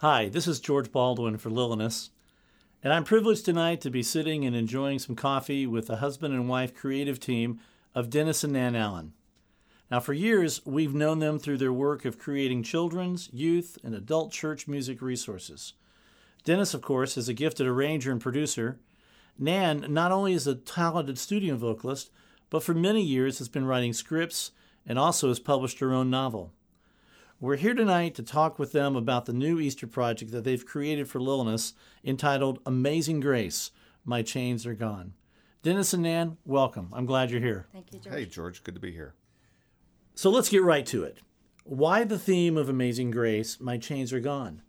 Hi, this is George Baldwin for Lillenas, and I'm privileged tonight to be sitting and enjoying some coffee with the husband and wife creative team of Dennis and Nan Allen. Now, for years, we've known them through their work of creating children's, youth, and adult church music resources. Dennis, of course, is a gifted arranger and producer. Nan not only is a talented studio vocalist, but for many years has been writing scripts and also has published her own novel. We're here tonight to talk with them about the new Easter project that they've created for Lillenas entitled Amazing Grace My Chains Are Gone. Dennis and Nan, welcome. I'm glad you're here. Thank you, George. Hey, George, good to be here. So let's get right to it. Why the theme of Amazing Grace, My Chains Are Gone?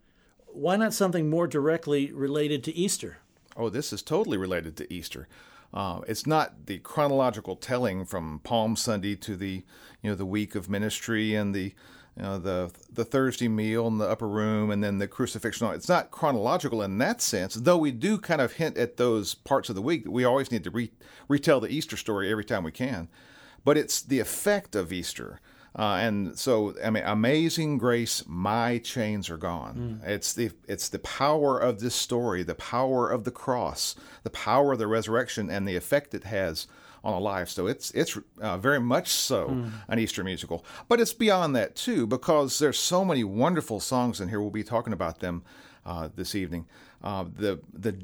Why not something more directly related to Easter? Oh, this is totally related to Easter. Uh, it's not the chronological telling from Palm Sunday to the, you know, the week of ministry and the, you know, the the Thursday meal in the upper room and then the crucifixion. It's not chronological in that sense, though we do kind of hint at those parts of the week. that We always need to re- retell the Easter story every time we can but it's the effect of Easter. Uh, and so, I mean, amazing grace, my chains are gone. Mm. It's the it's the power of this story, the power of the cross, the power of the resurrection, and the effect it has on a live. So it's it's uh, very much so mm. an Easter musical, but it's beyond that too because there's so many wonderful songs in here. We'll be talking about them uh, this evening. Uh, the the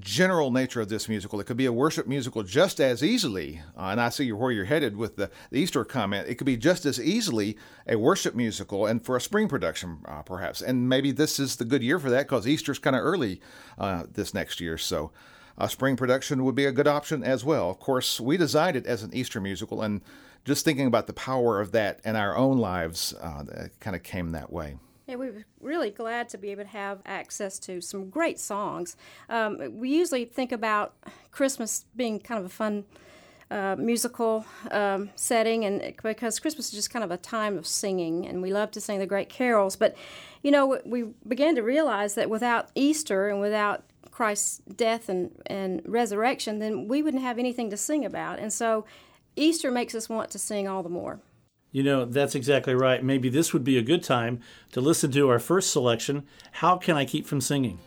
general nature of this musical. It could be a worship musical just as easily, uh, and I see where you're headed with the, the, Easter comment. It could be just as easily a worship musical and for a spring production, uh, perhaps. And maybe this is the good year for that because Easter's kind of early uh, this next year. So a spring production would be a good option as well. Of course, we designed it as an Easter musical, and just thinking about the power of that in our own lives, uh, kind of came that way. Yeah, we were really glad to be able to have access to some great songs. Um, we usually think about Christmas being kind of a fun uh, musical um, setting, and because Christmas is just kind of a time of singing, and we love to sing the great carols. But you know, we began to realize that without Easter and without Christ's death and, and resurrection, then we wouldn't have anything to sing about. And so Easter makes us want to sing all the more. You know, that's exactly right. Maybe this would be a good time to listen to our first selection How Can I Keep From Singing?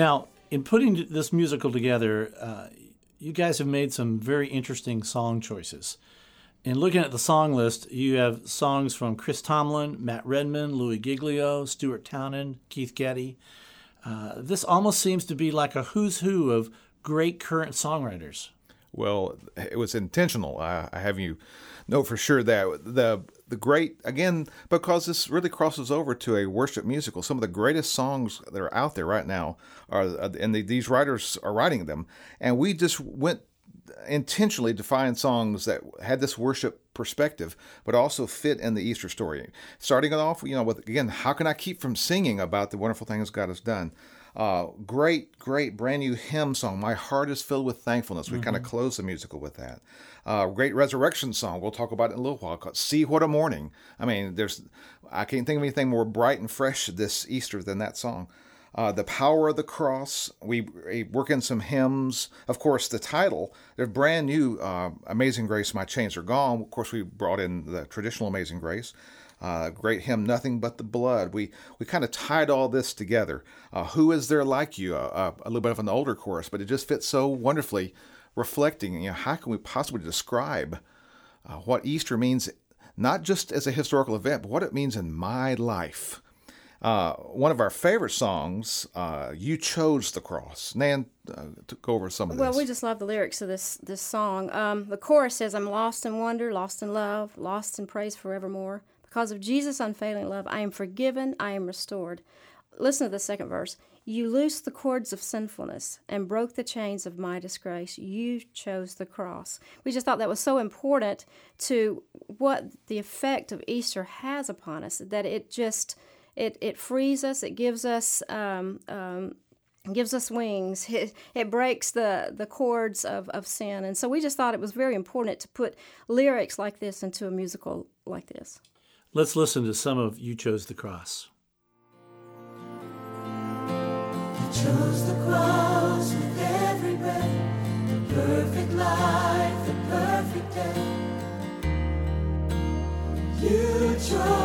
Now, in putting this musical together, uh, you guys have made some very interesting song choices. In looking at the song list, you have songs from Chris Tomlin, Matt Redman, Louie Giglio, Stuart Townend, Keith Getty. Uh, this almost seems to be like a who's who of great current songwriters. Well, it was intentional. I, I have you know for sure that the the great again because this really crosses over to a worship musical. Some of the greatest songs that are out there right now are, uh, and the, these writers are writing them, and we just went intentionally to find songs that had this worship perspective, but also fit in the Easter story. Starting it off, you know, with again, how can I keep from singing about the wonderful things God has done? Uh, great, great brand new hymn song. My heart is filled with thankfulness. We mm-hmm. kind of close the musical with that. Uh, great resurrection song. We'll talk about it in a little while. Called "See What a Morning." I mean, there's I can't think of anything more bright and fresh this Easter than that song. Uh, the power of the cross. We, we, work in some hymns. Of course, the title. They're brand new. Uh, Amazing Grace, My Chains Are Gone. Of course, we brought in the traditional Amazing Grace. Uh, great hymn, Nothing But the Blood. We we kind of tied all this together. Uh, Who is there like you? Uh, uh, a little bit of an older chorus, but it just fits so wonderfully, reflecting. You know, how can we possibly describe uh, what Easter means, not just as a historical event, but what it means in my life? Uh, one of our favorite songs, uh, "You Chose the Cross." Nan uh, took over some of well, this. Well, we just love the lyrics of this this song. Um, the chorus says, "I'm lost in wonder, lost in love, lost in praise forevermore. Because of Jesus' unfailing love, I am forgiven, I am restored. Listen to the second verse. You loosed the cords of sinfulness and broke the chains of my disgrace. You chose the cross. We just thought that was so important to what the effect of Easter has upon us, that it just it, it frees us, it gives us um, um, gives us wings. It, it breaks the, the cords of, of sin. And so we just thought it was very important to put lyrics like this into a musical like this. Let's listen to some of You Chose the Cross. You chose the cross with every breath, the perfect life, the perfect death. You chose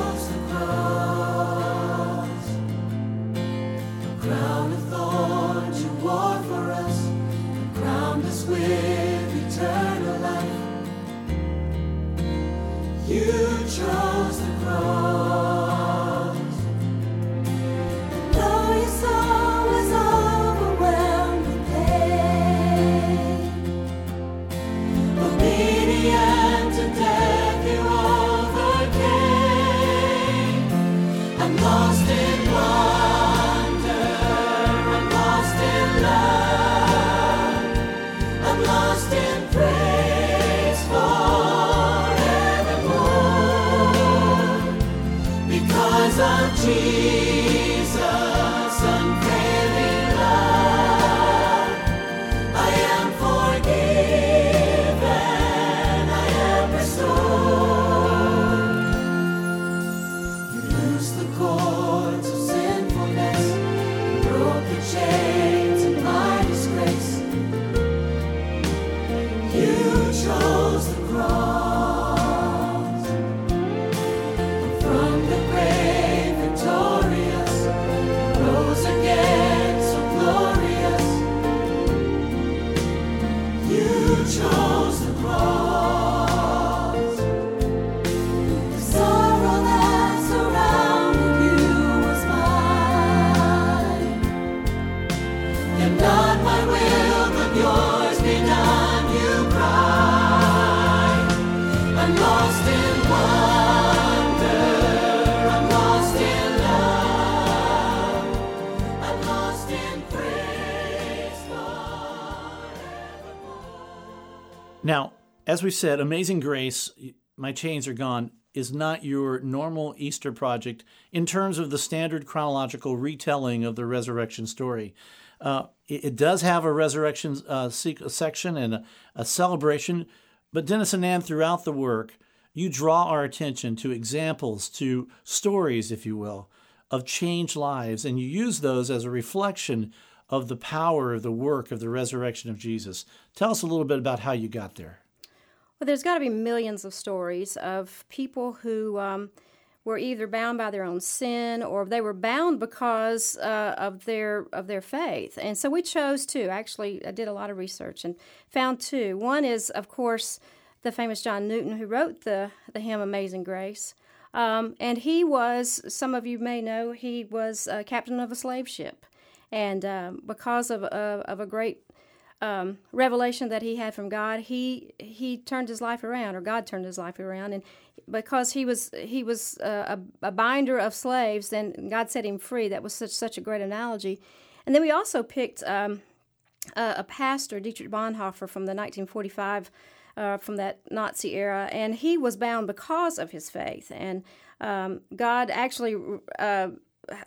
Now, as we said, Amazing Grace, My Chains Are Gone, is not your normal Easter project in terms of the standard chronological retelling of the resurrection story. Uh, it, it does have a resurrection uh, sec- section and a, a celebration, but Dennis and Nan, throughout the work, you draw our attention to examples, to stories, if you will, of changed lives, and you use those as a reflection of the power of the work of the resurrection of Jesus. Tell us a little bit about how you got there. Well, there's got to be millions of stories of people who um, were either bound by their own sin or they were bound because uh, of their of their faith. And so we chose two. Actually, I did a lot of research and found two. One is, of course, the famous John Newton, who wrote the the hymn "Amazing Grace." Um, and he was, some of you may know, he was a captain of a slave ship. And um, because of, of, of, a great um, revelation that he had from God, he he turned his life around, or God turned his life around, and because he was he was a, a, binder of slaves, then God set him free. That was such such a great analogy. And then we also picked um, a, a, pastor, Dietrich Bonhoeffer, from the 1945 uh, from that Nazi era, and he was bound because of his faith. And um, God actually uh,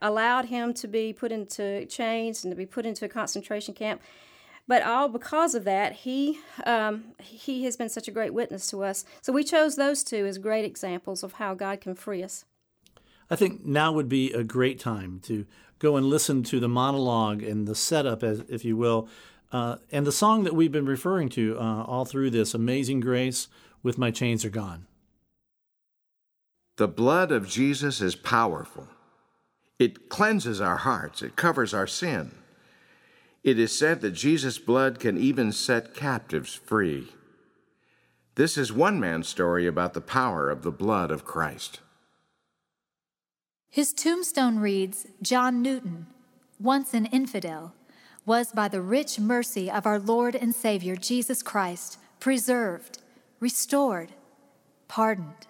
allowed him to be put into chains and to be put into a concentration camp. But all because of that, he um, he has been such a great witness to us. So we chose those two as great examples of how God can free us. I think now would be a great time to go and listen to the monologue and the setup, as if you will, uh, and the song that we've been referring to uh, all through this Amazing Grace with My Chains Are Gone. The blood of Jesus is powerful. It cleanses our hearts, it covers our sin. It is said that Jesus' blood can even set captives free. This is one man's story about the power of the blood of Christ. His tombstone reads John Newton, once an infidel was by the rich mercy of our Lord and Savior Jesus Christ preserved, restored, pardoned.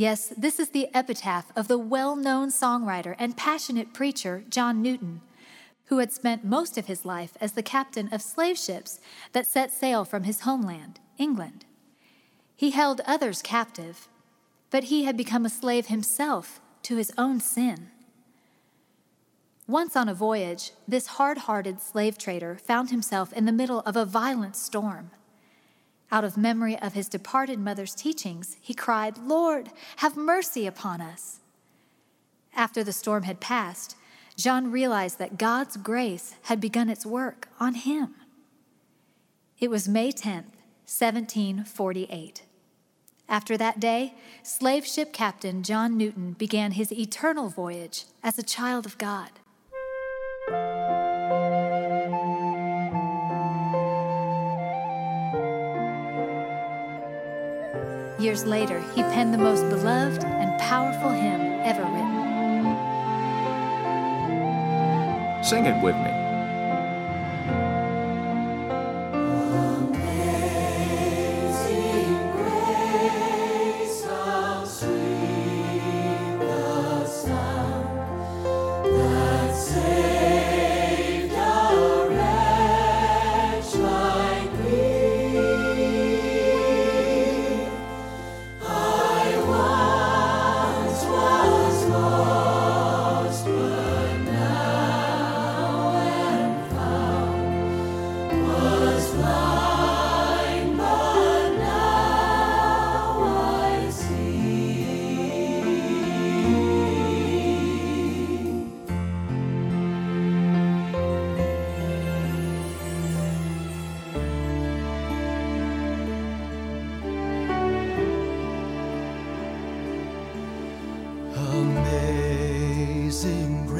Yes, this is the epitaph of the well known songwriter and passionate preacher John Newton, who had spent most of his life as the captain of slave ships that set sail from his homeland, England. He held others captive, but he had become a slave himself to his own sin. Once on a voyage, this hard hearted slave trader found himself in the middle of a violent storm. Out of memory of his departed mother's teachings, he cried, Lord, have mercy upon us. After the storm had passed, John realized that God's grace had begun its work on him. It was May 10th, 1748. After that day, slave ship captain John Newton began his eternal voyage as a child of God. Years later, he penned the most beloved and powerful hymn ever written. Sing it with me.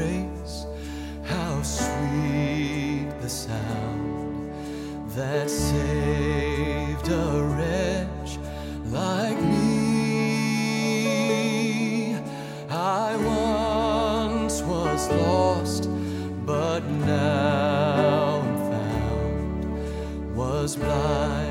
grace. How sweet the sound that saved a wretch like me. I once was lost, but now am found, was blind.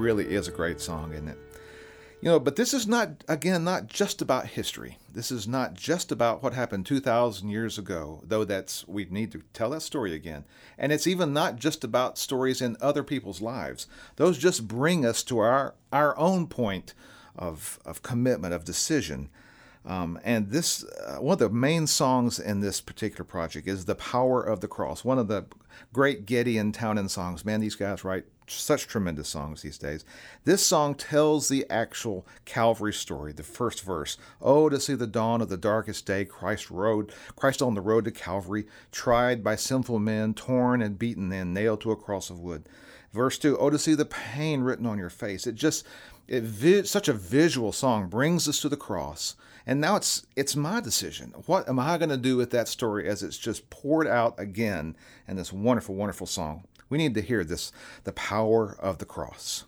Really is a great song, isn't it? You know, but this is not, again, not just about history. This is not just about what happened 2,000 years ago, though that's, we need to tell that story again. And it's even not just about stories in other people's lives. Those just bring us to our, our own point of, of commitment, of decision. Um, and this, uh, one of the main songs in this particular project is The Power of the Cross, one of the great and Townend songs. Man, these guys write such tremendous songs these days. This song tells the actual Calvary story, the first verse. Oh, to see the dawn of the darkest day, Christ rode, Christ on the road to Calvary, tried by sinful men, torn and beaten and nailed to a cross of wood. Verse 2, oh, to see the pain written on your face. It just, it vi- such a visual song brings us to the cross. And now it's it's my decision. What am I going to do with that story as it's just poured out again in this wonderful, wonderful song? We need to hear this the power of the cross.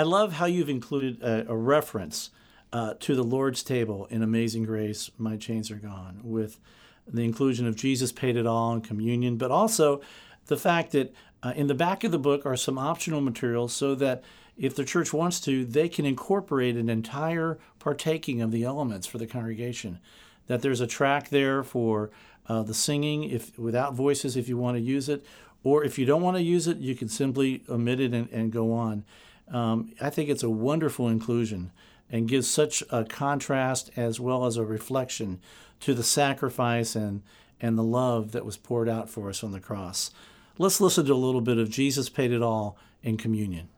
I love how you've included a, a reference uh, to the Lord's table in Amazing Grace, My Chains Are Gone, with the inclusion of Jesus paid it all in communion, but also the fact that uh, in the back of the book are some optional materials so that if the church wants to, they can incorporate an entire partaking of the elements for the congregation. That there's a track there for uh, the singing, if without voices, if you want to use it, or if you don't want to use it, you can simply omit it and, and go on. Um, I think it's a wonderful inclusion and gives such a contrast as well as a reflection to the sacrifice and, and the love that was poured out for us on the cross. Let's listen to a little bit of Jesus Paid It All in communion.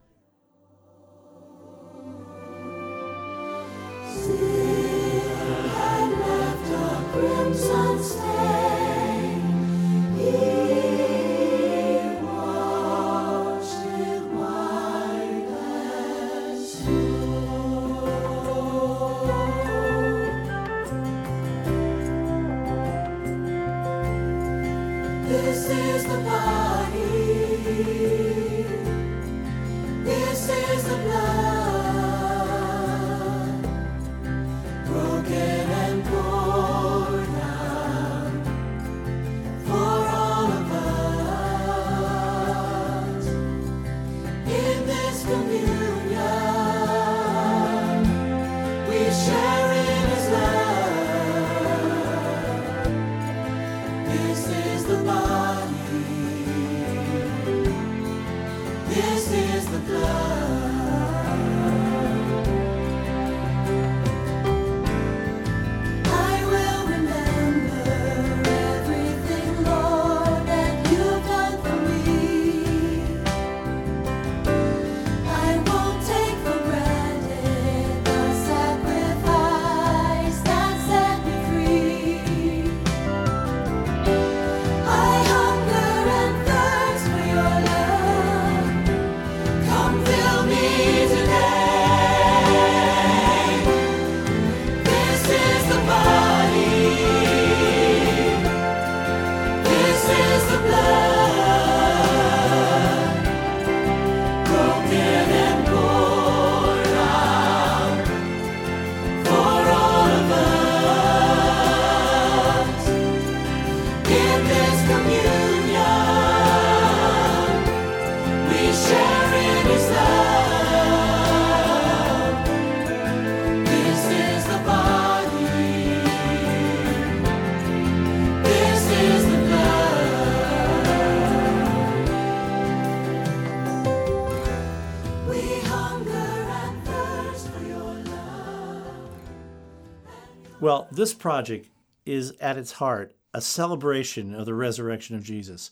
This project is at its heart a celebration of the resurrection of Jesus.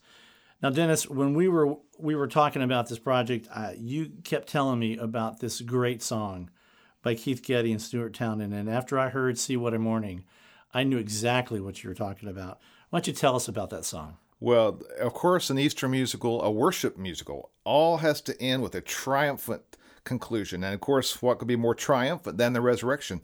Now, Dennis, when we were we were talking about this project, you kept telling me about this great song by Keith Getty and Stuart Townend, and after I heard "See What a Morning," I knew exactly what you were talking about. Why don't you tell us about that song? Well, of course, an Easter musical, a worship musical, all has to end with a triumphant conclusion. And of course, what could be more triumphant than the resurrection?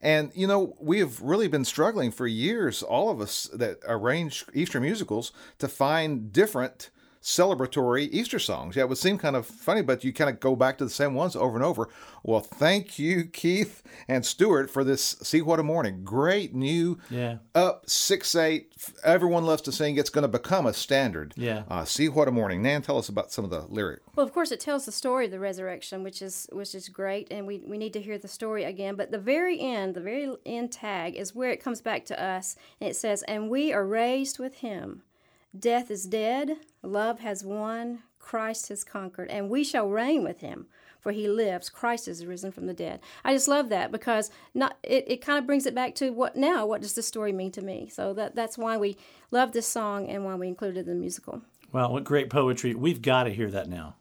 And, you know, we have really been struggling for years, all of us that arrange Easter musicals, to find different celebratory Easter songs. Yeah, it would seem kind of funny, but you kind of go back to the same ones over and over. Well, thank you, Keith and Stuart, for this See What a Morning. Great new, Yeah. up 6 8. Everyone loves to sing. It's going to become a standard. Yeah. Uh, See What a Morning. Nan, tell us about some of the lyric. Well, of course, it tells the story of the resurrection, which is which is great, and we, we need to hear the story again. But the very end, the very end tag, is where it comes back to us, and it says, "And we are raised with Him. Death is dead, love has won, Christ has conquered, and we shall reign with Him." For he lives, Christ is risen from the dead. I just love that because not it, it kind of brings it back to what now. What does this story mean to me? So that that's why we love this song and why we included the musical. Well, what great poetry. We've got to hear that now.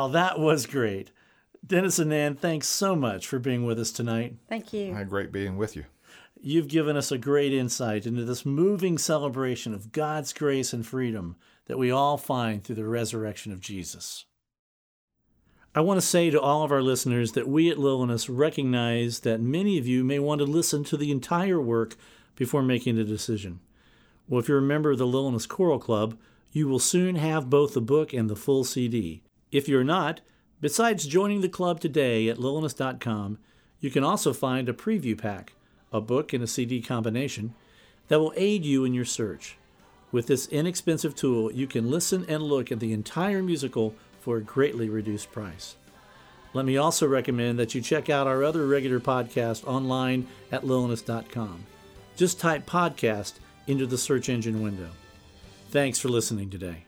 Wow, that was great. Dennis and Nan, thanks so much for being with us tonight. Thank you. I had great being with you. You've given us a great insight into this moving celebration of God's grace and freedom that we all find through the resurrection of Jesus. I want to say to all of our listeners that we at Lillenas recognize that many of you may want to listen to the entire work before making a decision. Well, if you're a member of the Lillenas Choral Club, you will soon have both the book and the full CD. If you're not, besides joining the club today at lillenas.com, you can also find a preview pack, a book and a CD combination, that will aid you in your search. With this inexpensive tool, you can listen and look at the entire musical for a greatly reduced price. Let me also recommend that you check out our other regular podcast online at lillenas.com. Just type podcast into the search engine window. Thanks for listening today.